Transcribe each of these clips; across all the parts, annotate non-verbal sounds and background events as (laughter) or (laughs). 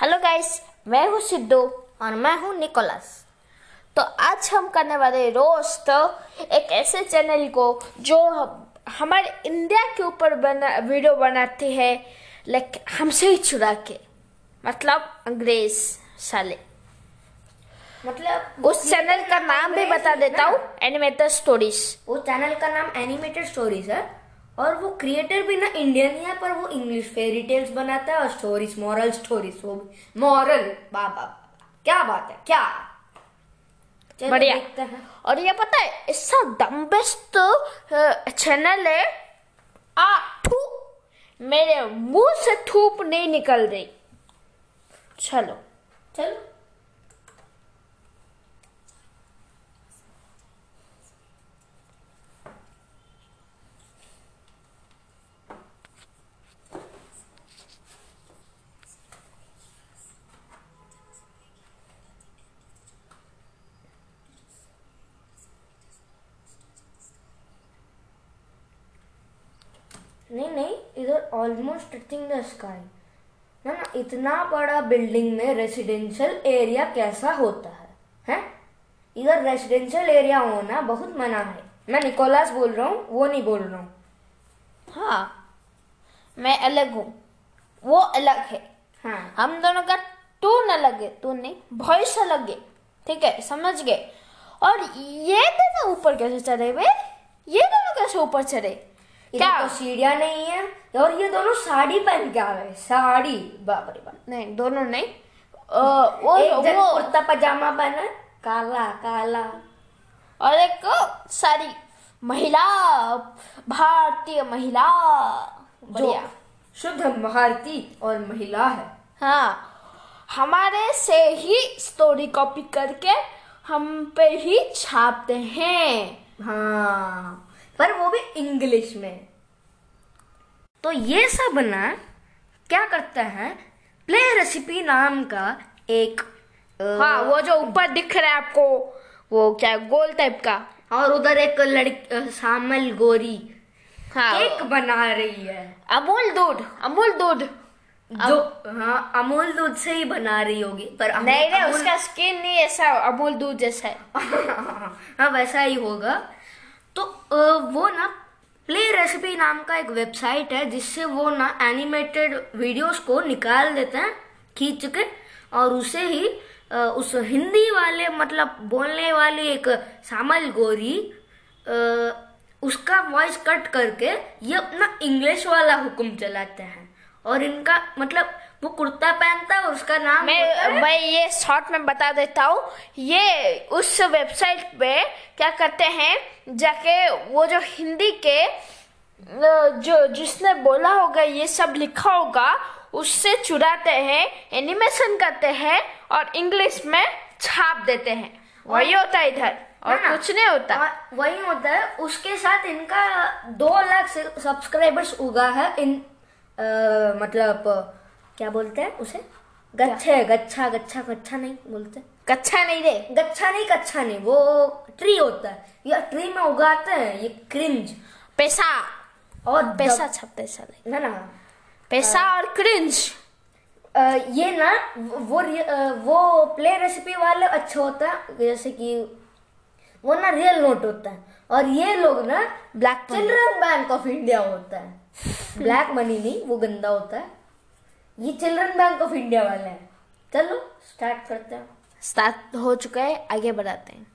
Hello guys मैं हूँ सिद्धू और मैं हूँ निकोलस। तो आज हम करने वाले रोस्ट एक ऐसे चैनल को जो हमारे इंडिया के ऊपर बना वीडियो बनाते हैं लाइक हमसे ही चुरा के। मतलब अंग्रेज़ साले। मतलब उस चैनल का नाम भी बता देता हूँ एनिमेटेड स्टोरीज उस चैनल का नाम एनिमेटेड स्टोरीज है। और वो क्रिएटर भी ना इंडियन ही है पर वो इंग्लिश फेरी टेल्स बनाता है और स्टोरीज मॉरल स्टोरीज वो मॉरल बाबा क्या बात है क्या? बढ़िया। हैं। और ये पता है इसका दम बेस्ट चैनल है आ थू मेरे मुँह से थूप नहीं निकल रही। चलो। चलो नहीं इधर ऑलमोस्ट टचिंग द स्काई ना ना इतना बड़ा बिल्डिंग में रेसिडेंशियल एरिया कैसा होता है? हैं? इधर रेसिडेंशियल एरिया होना बहुत मना है। मैं निकोलस बोल रहा हूँ वो नहीं बोल रहा हूँ। हाँ मैं अलग हूँ। वो अलग है। हाँ। हम दोनों का टोन अलग है टोन नहीं वॉइस अलग है। ठीक है समझ गए? और ये दोनों ऊपर कैसे चढ़े वे ये दोनों कैसे ऊपर चढ़े? क्या? तो सीढ़ियाँ नहीं है और ये दोनों साड़ी पहन के आ रहे हैं। साड़ी बाप रे बाप। नहीं दोनों नहीं। वो एक वो कुर्ता पजामा पहना काला काला। और एक सारी महिला भारतीय महिला। जो बढ़िया। शुद्ध भारती और महिला है। हाँ हमारे से ही स्टोरी कॉपी करके हम पे ही छापते हैं। हाँ। पर वो भी इंग्लिश में। तो ये सब ना क्या करता है? प्ले रेसिपी नाम का एक हाँ वो जो ऊपर दिख रहा है आपको वो क्या गोल टाइप का। और उधर एक लड़की शामल गोरी हाँ। केक बना रही है। अमूल दूध अमूल दूध। जो हाँ अमूल दूध से ही बना रही होगी पर अमूल- नहीं नहीं उसका स्किन नहीं ऐसा अमूल दूध जैसा है। (laughs) हाँ वैसा ही होगा। तो वो ना प्ले रेसिपी नाम का एक वेबसाइट है, जिससे वो ना एनिमेटेड वीडियोस को निकाल देते हैं, खींच के, और उसे ही उस हिंदी वाले मतलब बोलने वाली एक सामल गोरी उसका वॉइस कट करके ये अपना इंग्लिश वाला हुक्म चलाते हैं। और इनका मतलब वो कुर्ता पहनता है और उसका नाम मैं मैं ये शॉर्ट में बता देता हूँ। ये उस वेबसाइट पे क्या करते हैं जाके वो जो हिंदी के जो जिसने बोला होगा ये सब लिखा होगा उससे चुराते हैं एनिमेशन करते हैं और इंग्लिश में छाप देते हैं। वही होता है इधर और ना? कुछ नहीं होता। वही होता है उसके साथ इनका दो लाख सब्सक्राइबर्स उगा है इन अ, मतलब क्या बोलते हैं उसे? गच्छे गच्छा गच्छा गच्छा नहीं बोलते। कच्चा नहीं रे। गच्छा नहीं कच्छा नहीं वो ट्री होता है। ये ट्री में उगाते हैं ये क्रिंज। पैसा। और पैसा छपते साले ना ना। पैसा और क्रिंज। ये ना वो वो प्ले रेसिपी वाले अच्छे होता है जैसे कि वो ना रियल नोट होता है। और ये लोग ना black children bank of India होता है। (laughs) ब्लैक मनी नहीं वो गंदा होता है। ये चिल्ड्रन बैंक ऑफ़ इंडिया वाले हैं। चलो स्टार्ट करते हैं। स्टार्ट हो चुका है आगे बढ़ाते हैं।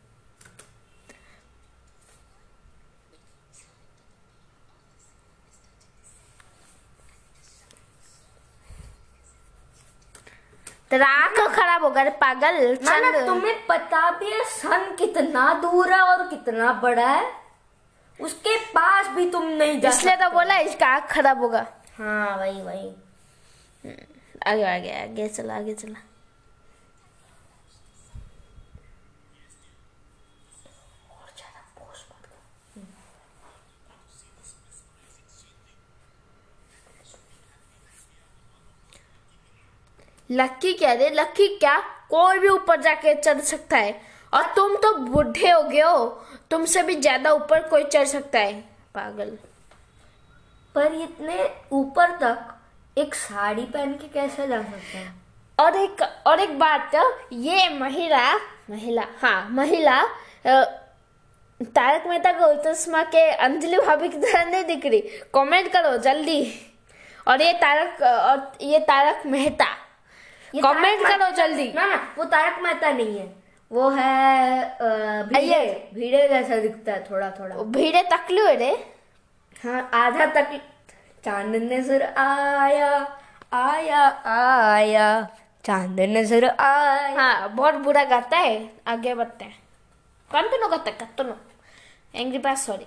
तेरा आँख खराब होगा रे पागल चंद। तुम्हें पता भी है सन कितना दूर है और कितना बड़ा है? उसके पास भी तुम नहीं जा इसलिए तो बोला इसका आँख खराब होगा। हाँ वही वही। आगे आगे आगे, चला आगे, चला। लक्की क्या रे लक्की, क्या कोई भी ऊपर जाके चढ़ सकता है? और तुम तो बूढ़े हो गए हो। तुमसे भी ज़्यादा ऊपर कोई चढ़ सकता है? पागल। पर इतने ऊपर तक एक साड़ी पहन के कैसे जा सकते हैं? और एक और एक बात ये महिला महिला हाँ महिला तारक मेहता का के अंजलि भाभी की तरह नहीं दिख रही। कमेंट करो जल्दी। और ये तारक और ये तारक मेहता। कमेंट करो जल्दी। ना ना वो तारक मेहता नहीं है। वो है भीड़े भीड़े जैसा दिखता है थोड़ा थोड़ा। भीड़े तकलू है रे। हाँ आधा तक चाँद नज़र आया आया आया। चाँद नज़र आया। हाँ बहुत बुरा गाता है, आगे बढ़ते हैं। कंटिन्यू गाता है कंटिन्यू एंग्री पास सॉरी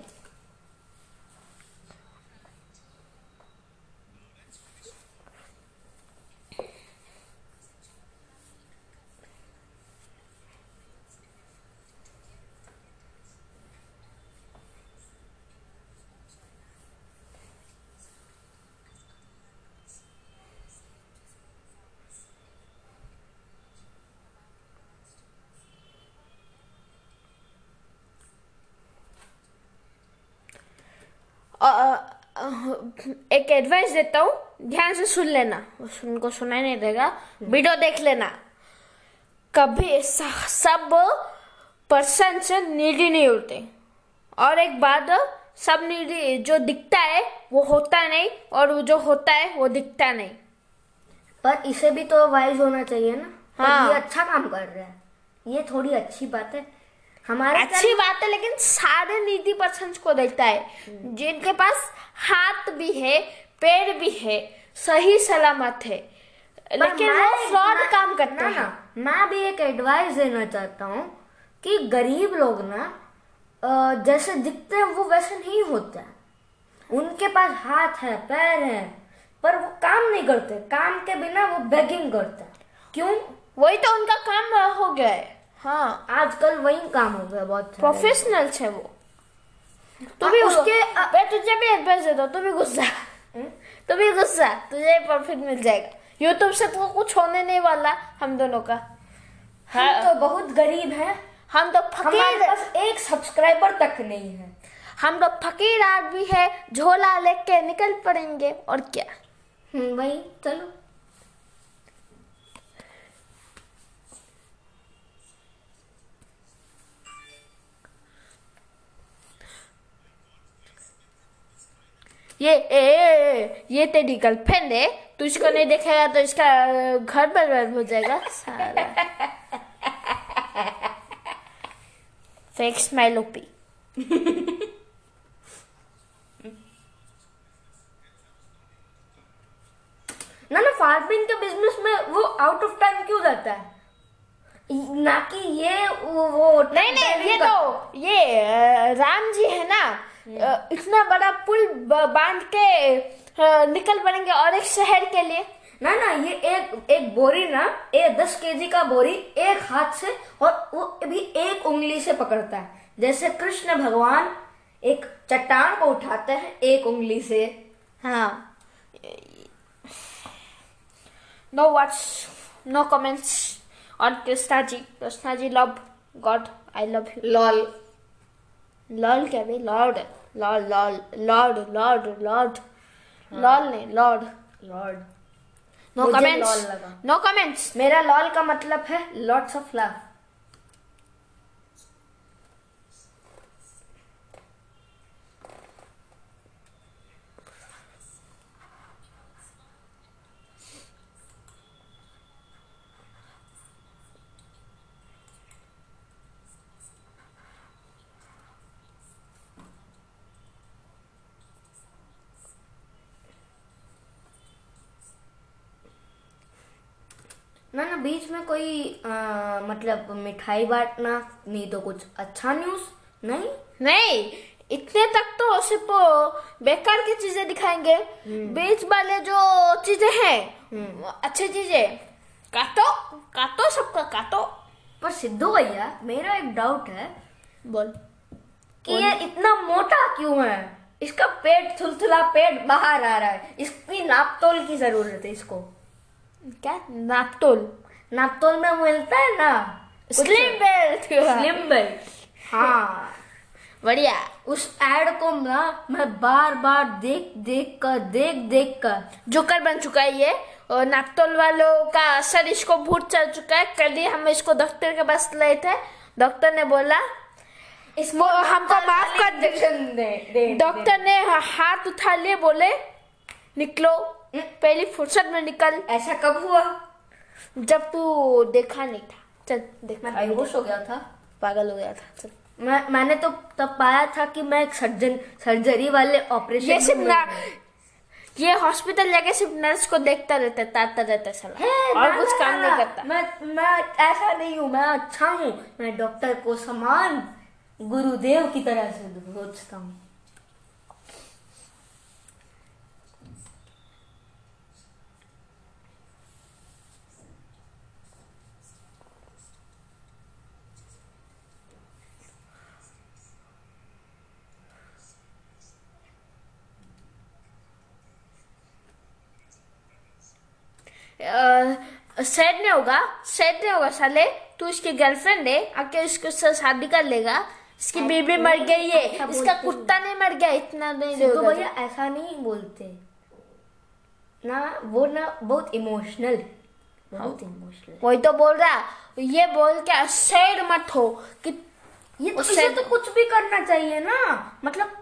एक एडवाइस देता हूँ ध्यान से सुन लेना। उनको सुनाई नहीं देगा वीडियो देख लेना। कभी सब पर्सन से नीडी नहीं होते। और एक बात सब नीडी जो दिखता है वो होता नहीं और वो जो होता है वो दिखता नहीं। पर इसे भी तो वाइज होना चाहिए ना। हाँ। ये अच्छा काम कर रहा है। ये थोड़ी अच्छी बात है। हमारे अच्छी बात है लेकिन सारे नीति पर्सन को देखता है। जिनके पास हाथ भी है पैर भी है सही सलामत है। लेकिन वो फ्रॉड काम करते हैं। ना, मैं भी एक एडवाइस देना चाहता हूँ कि गरीब लोग ना जैसे दिखते हैं वो वैसे नहीं होता। उनके पास हाथ है पैर है पर वो काम नहीं करते। काम के बिना वो बेगिंग करते क्यों? वही तो उनका काम हो गया है। हाँ आजकल वही काम हो गया बहुत प्रोफेशनल है वो। तू हाँ, भी उसके- मैं तुझे भी एडवाइस देता हूँ तू भी गुस्सा। तू भी गुस्सा। तुझे प्रॉफिट मिल जाएगा। यूट्यूब से तो कुछ होने नहीं वाला हम दोनों का। हम तो बहुत गरीब हैं। हम तो फकीर पास एक सब्सक्राइबर तक नहीं है। हम तो फकीर आदमी है झोला लेके निकल पड़ेंगे और क्या? हम्म, वही चलो। ये ए, ए, ये तेरी गर्लफ्रेंड है? तू इसको नहीं देखेगा तो इसका घर बर्बाद हो जाएगा। साला। फेक स्माइल ओपी ना ना फ़ार्मिंग के बिज़नेस में वो आउट ऑफ़ टाइम क्यों जाता है? ना कि ये वो, वो नहीं नहीं ये तो ये राम जी है ना। इतना बड़ा पुल बाँध के निकल पड़ेंगे और एक शहर के लिए। ना ना ये एक एक बोरी ना ये दस केजी का बोरी एक हाथ से और वो भी एक उंगली से पकड़ता है। जैसे कृष्ण भगवान एक चट्टान को उठाते हैं एक उंगली से। हाँ। No what's no comments on Krishna ji Krishna ji love God I love you lol lol क्या भाई? Lord lord lord lord lord lord lol नहीं lord lord no comments no comments मेरा लॉल का मतलब है लॉट्स ऑफ़ लव ना ना बीच में कोई आ, मतलब मिठाई बांटना नहीं तो कुछ अच्छा न्यूज़ नहीं? नहीं इतने तक तो सिर्फ़ बेकार की चीज़ें दिखाएँगे। बीच वाले जो चीज़ें हैं अच्छी चीज़ें काटो काटो सबका काटो। पर सिद्धू भैया मेरा एक डाउट है बोल। कि ये इतना मोटा क्यों है? इसका पेट थुलथुला पेट बाहर आ रहा है। इसकी नापतोल की ज़रूरत है इसको। क्या? नापतोल नापतोल में मिलता है ना? स्लिम बेल्ट स्लिम बेल्ट हाँ। बढ़िया। उस एड को ना मैं बार बार देख देख कर देख देख कर जोकर बन चुका है ये। और नापतोल वालों का असर इसको भूत चल चुका है। कल ही हम इसको डॉक्टर के पास लाए थे। डॉक्टर ने बोला वो हमको माफ़ कर दे। (laughs) डॉक्टर ने हाथ उठा लिए बोले निकलो पहली फुर्सत में निकल ऐसा कब हुआ? जब तू देखा नहीं था। चल देख मैं बेहोश हो गया था। पागल हो गया था। चल। मैं मैंने तो तब पाया था कि मैं एक सर्जन सर्जरी वाले ऑपरेशन ये सिर्फ़ ना ये हॉस्पिटल जाके सिर्फ़ नर्स को देखता रहता ताता रहता साला। और कुछ काम नहीं करता। मैं मैं ऐसा नहीं हूँ मैं अच्छा हूँ। मैं डॉक्टर को समान गुरुदेव की तरह से सोचता हूँ। सैड नहीं होगा सैड नहीं होगा साले। तू इसकी गर्लफ्रेंड है आके इसके शादी कर लेगा। इसकी बीबी मर गई है इसका कुत्ता नहीं मर गया इतना नहीं सिद्धू भैया ऐसा नहीं बोलते। ना वो ना बहुत इमोशनल बहुत इमोशनल वही तो बोल रहा ये बोल के सैड मत हो कि ये तो इसे तो कुछ भी करना चाहिए ना। मतलब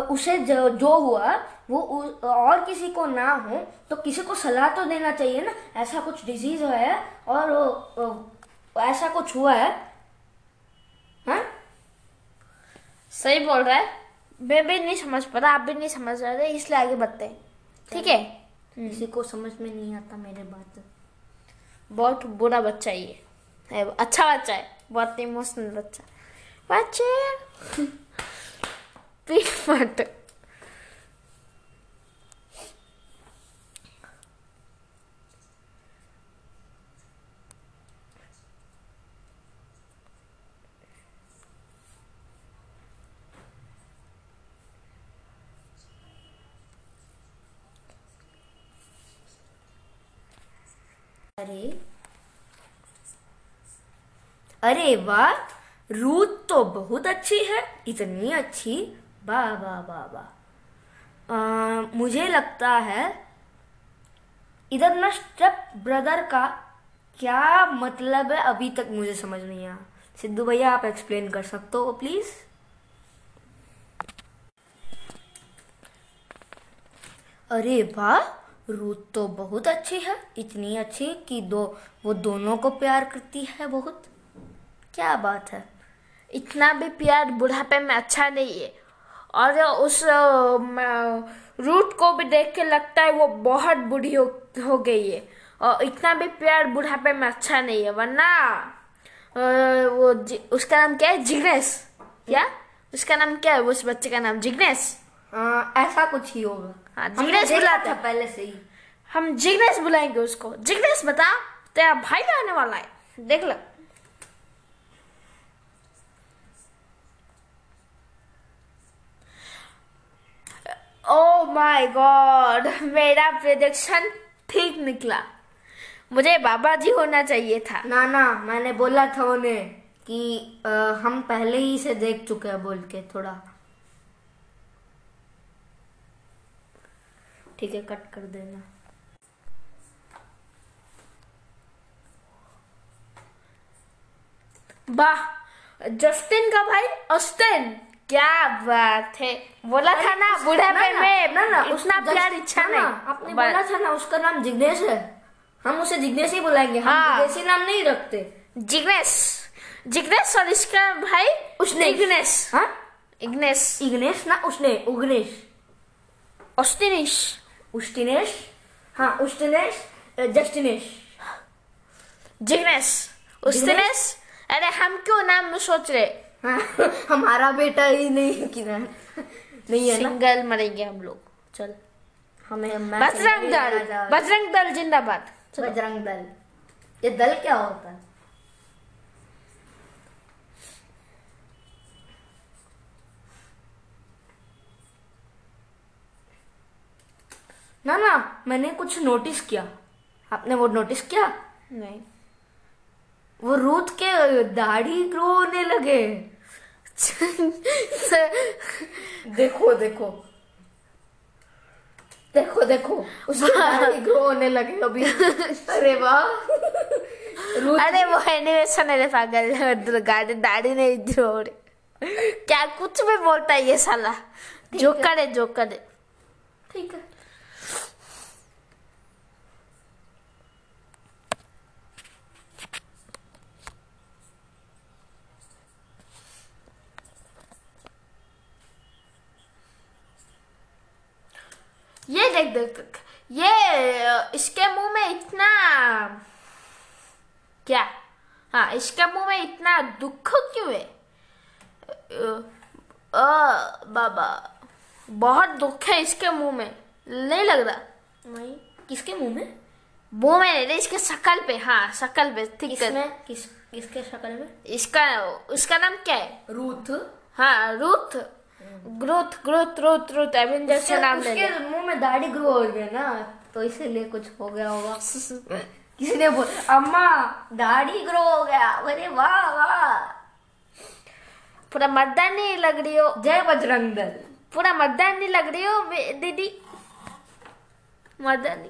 उसे जो, जो हुआ वो और किसी को ना हो तो किसी को सलाह तो देना चाहिए ना? ऐसा कुछ डिज़ीज़ है और ऐसा कुछ हुआ है? हाँ? सही बोल रहा है। मैं भी नहीं समझ पा रहा आप भी नहीं समझ रहे इसलिए आगे बढ़ते हैं। ठीक है? किसी को समझ में नहीं आता मेरे बात। बहुत बुरा बच्चा ये। है, अच्छा बच्चा है बहुत इमोशनल बच्चा। बच्चे! (laughs) मत (laughs) अरे। अरे वाह रूत तो बहुत अच्छी है इतनी अच्छी। वाह वाह वाह वाह मुझे लगता है इधर ना स्टेप ब्रदर का क्या मतलब है अभी तक मुझे समझ नहीं आया। सिद्धू भैया, आप एक्सप्लेन कर सकते हो प्लीज़ अरे वाह रूथ तो बहुत अच्छी है। इतनी अच्छी कि दो, वो दोनों को प्यार करती है बहुत। क्या बात है। इतना भी प्यार बुढ़ापे में अच्छा नहीं है। और उस रूट को भी देख के लगता है वो बहुत बूढ़ी हो, हो गई है। और इतना भी प्यार बुढ़ापे में अच्छा नहीं है वरना वो उसका नाम क्या है? जिग्नेश क्या? उसका नाम क्या है? उस बच्चे का नाम जिग्नेश आ, ऐसा कुछ ही होगा। हाँ, देखा बुलाते था हैं। पहले से ही। हम जिग्नेश बुलाएँगे उसको। जिग्नेश बता तेरा भाई आने वाला है। देख लो। ओ माय गॉड मेरा प्रोजेक्शन ठीक निकला। मुझे बाबा जी होना चाहिए था। ना ना मैंने बोला था उन्हें कि आ, हम पहले ही से देख चुके हैं बोल के थोड़ा। ठीक है कट कर देना। वाह जस्टिन का भाई ऑस्टिन क्या बात है? बोला था ना बुढ़ापे में ना ना उसका प्यार इच्छा ना, नहीं। आपने बोला था ना उसका नाम जिग्नेश है। हम उसे जिग्नेश ही बुलाएँगे हम हाँ। विदेशी नाम नहीं रखते। जिग्नेश। जिग्नेश और इसका भाई उसने। इग्नेश। हाँ? इग्नेश। इग्नेश ना उसने उग्नेश। ऑस्टिनिश उष्टिनेश हाँ उष्टिनेश अ, जस्टिनेश। जिग्नेश? उस्तिनेश? अरे हम क्यों नाम में सोच रहे? हाँ (laughs) हमारा बेटा ही नहीं कि नहीं है ना? सिंगल मरेंगे हम लोग। चल। हमें बजरंग दल। बजरंग दल जिंदाबाद। बजरंग दल। ये दल क्या होता है? ना ना मैंने कुछ नोटिस किया। आपने वो नोटिस किया? नहीं। वो रूथ के दाढ़ी ग्रो होने लगे। (laughs) देखो देखो। देखो देखो। उसकी होने लगी अभी। अरे वाह। अरे वो एनिमेशन है पागल गाड़ी दाढ़ी नहीं जोड़ क्या कुछ भी बोलता है ये साला। जोकर है जोकर है। ठीक है। ये देख देख देख ये इसके मुँह में इतना क्या हाँ इसके मुँह में इतना दुख क्यों है अ, अ, बाबा बहुत दुख है इसके मुँह में नहीं लग रहा नहीं किसके मुँह में मुँह में नहीं इसके शकल पे हाँ शकल पे ठीक है किस किसके शकल में इसका उसका नाम क्या है रूथ हाँ Ruth growth growth Ruth Ruth Avengers से नाम ले उसके मुँह में दाढ़ी ग्रो हो गया ना तो इसीलिए कुछ हो गया होगा। किसी ने बोल अम्मा दाढ़ी ग्रो हो गया। अरे वाह वाह। पूरा मर्दानी लग रही हो। जय बजरंग दल पूरा मर्दानी लग रही हो दीदी? मर्दानी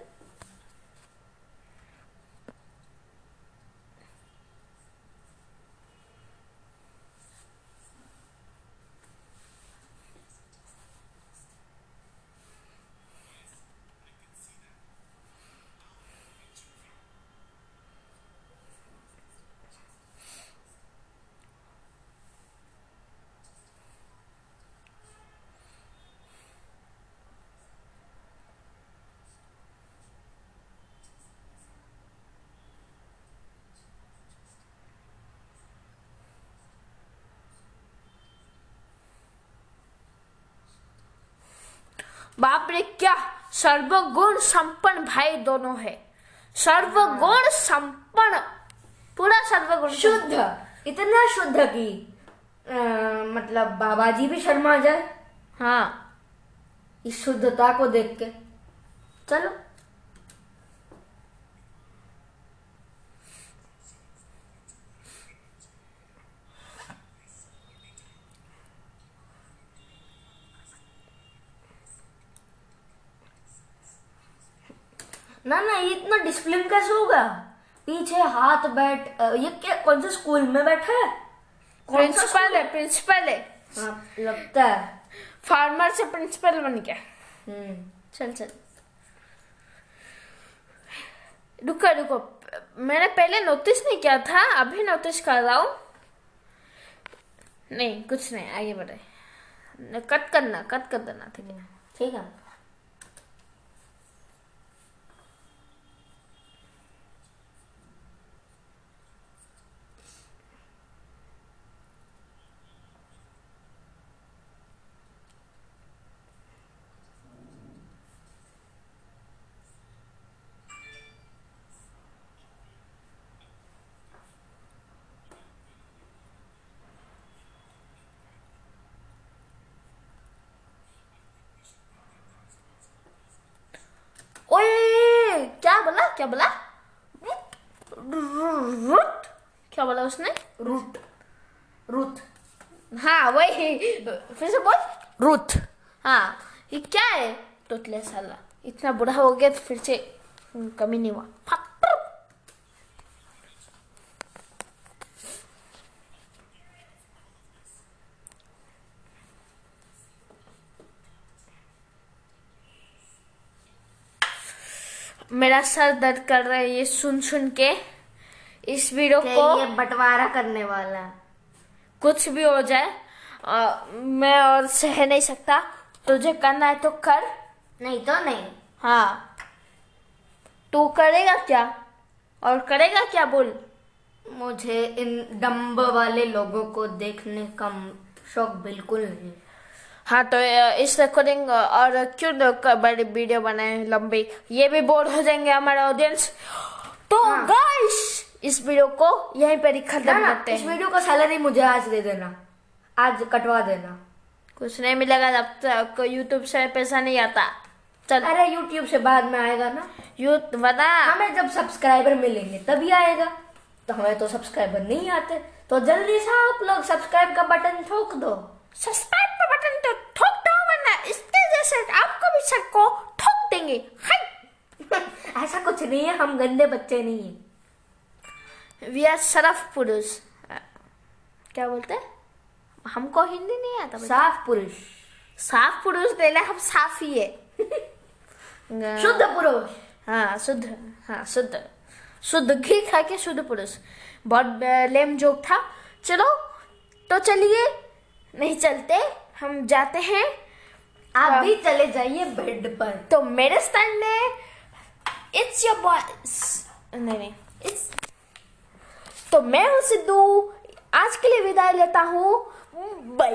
बाप रे क्या सर्वगुण संपन्न भाई दोनों है। सर्वगुण संपन्न पूरा सर्वगुण। शुद्ध इतना शुद्ध की आ, मतलब बाबा जी भी शर्मा जाए। हाँ। इस शुद्धता को देख के। चलो। ना ना ये इतना डिसिप्लिन कैसे होगा? पीछे हाथ बैठ ये क्या कौन से स्कूल में बैठा है? प्रिंसिपल है प्रिंसिपल है। हाँ, लगता है। फार्मर से प्रिंसिपल बन गया। हम्म चल चल। रुको रुको मैंने पहले नोटिस नहीं किया था अभी नोटिस कर रहा हूँ। नहीं कुछ नहीं आगे बढ़े। कट करना कट कर देना ठीक है। ठीक है। क्या बोला? रूट। क्या बोला उसने? रूट। रूट हाँ वही। फिर से बोल। रूट हाँ ये क्या है? टोटले साला। इतना बुरा हो गया तो फिर से कमी नहीं हुआ। मेरा सर दर्द कर रहा है ये सुन सुन के। इस वीडियो को ये बंटवारा करने वाला? कुछ भी हो जाए अ, मैं और सह नहीं सकता। तुझे करना है तो कर। नहीं तो नहीं। हाँ। तू करेगा क्या? और करेगा क्या बोल? मुझे इन डम्ब वाले लोगों को देखने का शौक बिल्कुल नहीं। हाँ तो इस रिकॉर्डिंग और क्यों बड़ी वीडियो बनाए लंबी। ये भी बोर हो जाएँगे हमारा ऑडियंस तो हाँ। गाइस इस वीडियो को यहीं पर ही खत्म करते इस हैं। वीडियो का सैलरी मुझे आज दे देना। आज कटवा देना। कुछ नहीं मिलेगा जब तक यूट्यूब से पैसा नहीं आता। चल। अरे यूट्यूब से बाद में आएगा ना। यू बता। हमें जब सब्सक्राइबर मिलेंगे तभी आएगा। तो हमें तो सब्सक्राइबर नहीं आते। तो जल्दी से आप लोग सब्सक्राइब का बटन ठोक दो। सब्सक्राइब का बटन तो ठोक दो वरना इसके जैसे आपको भी सर को ठोक देंगे। हाय। (laughs) ऐसा कुछ नहीं है हम गंदे बच्चे नहीं है। वी आर सरफ पुरुष। क्या बोलते? हैं हमको हिंदी नहीं आता साफ़ पुरुष। साफ़ पुरुष ले हम साफ़ ही है। (laughs) शुद्ध पुरुष। हाँ शुद्ध। हाँ शुद्ध। शुद्ध घी खा के शुद्ध पुरुष। बहुत लेम जोक था। चलो तो चलिए नहीं चलते हम जाते हैं। आप भी चले जाइए बेड पर। तो मेरे स्थान में इट्स योर बॉय नहीं नहीं इट्स तो मैं हूँ सिद्धू। आज के लिए विदाई लेता हूँ। बाय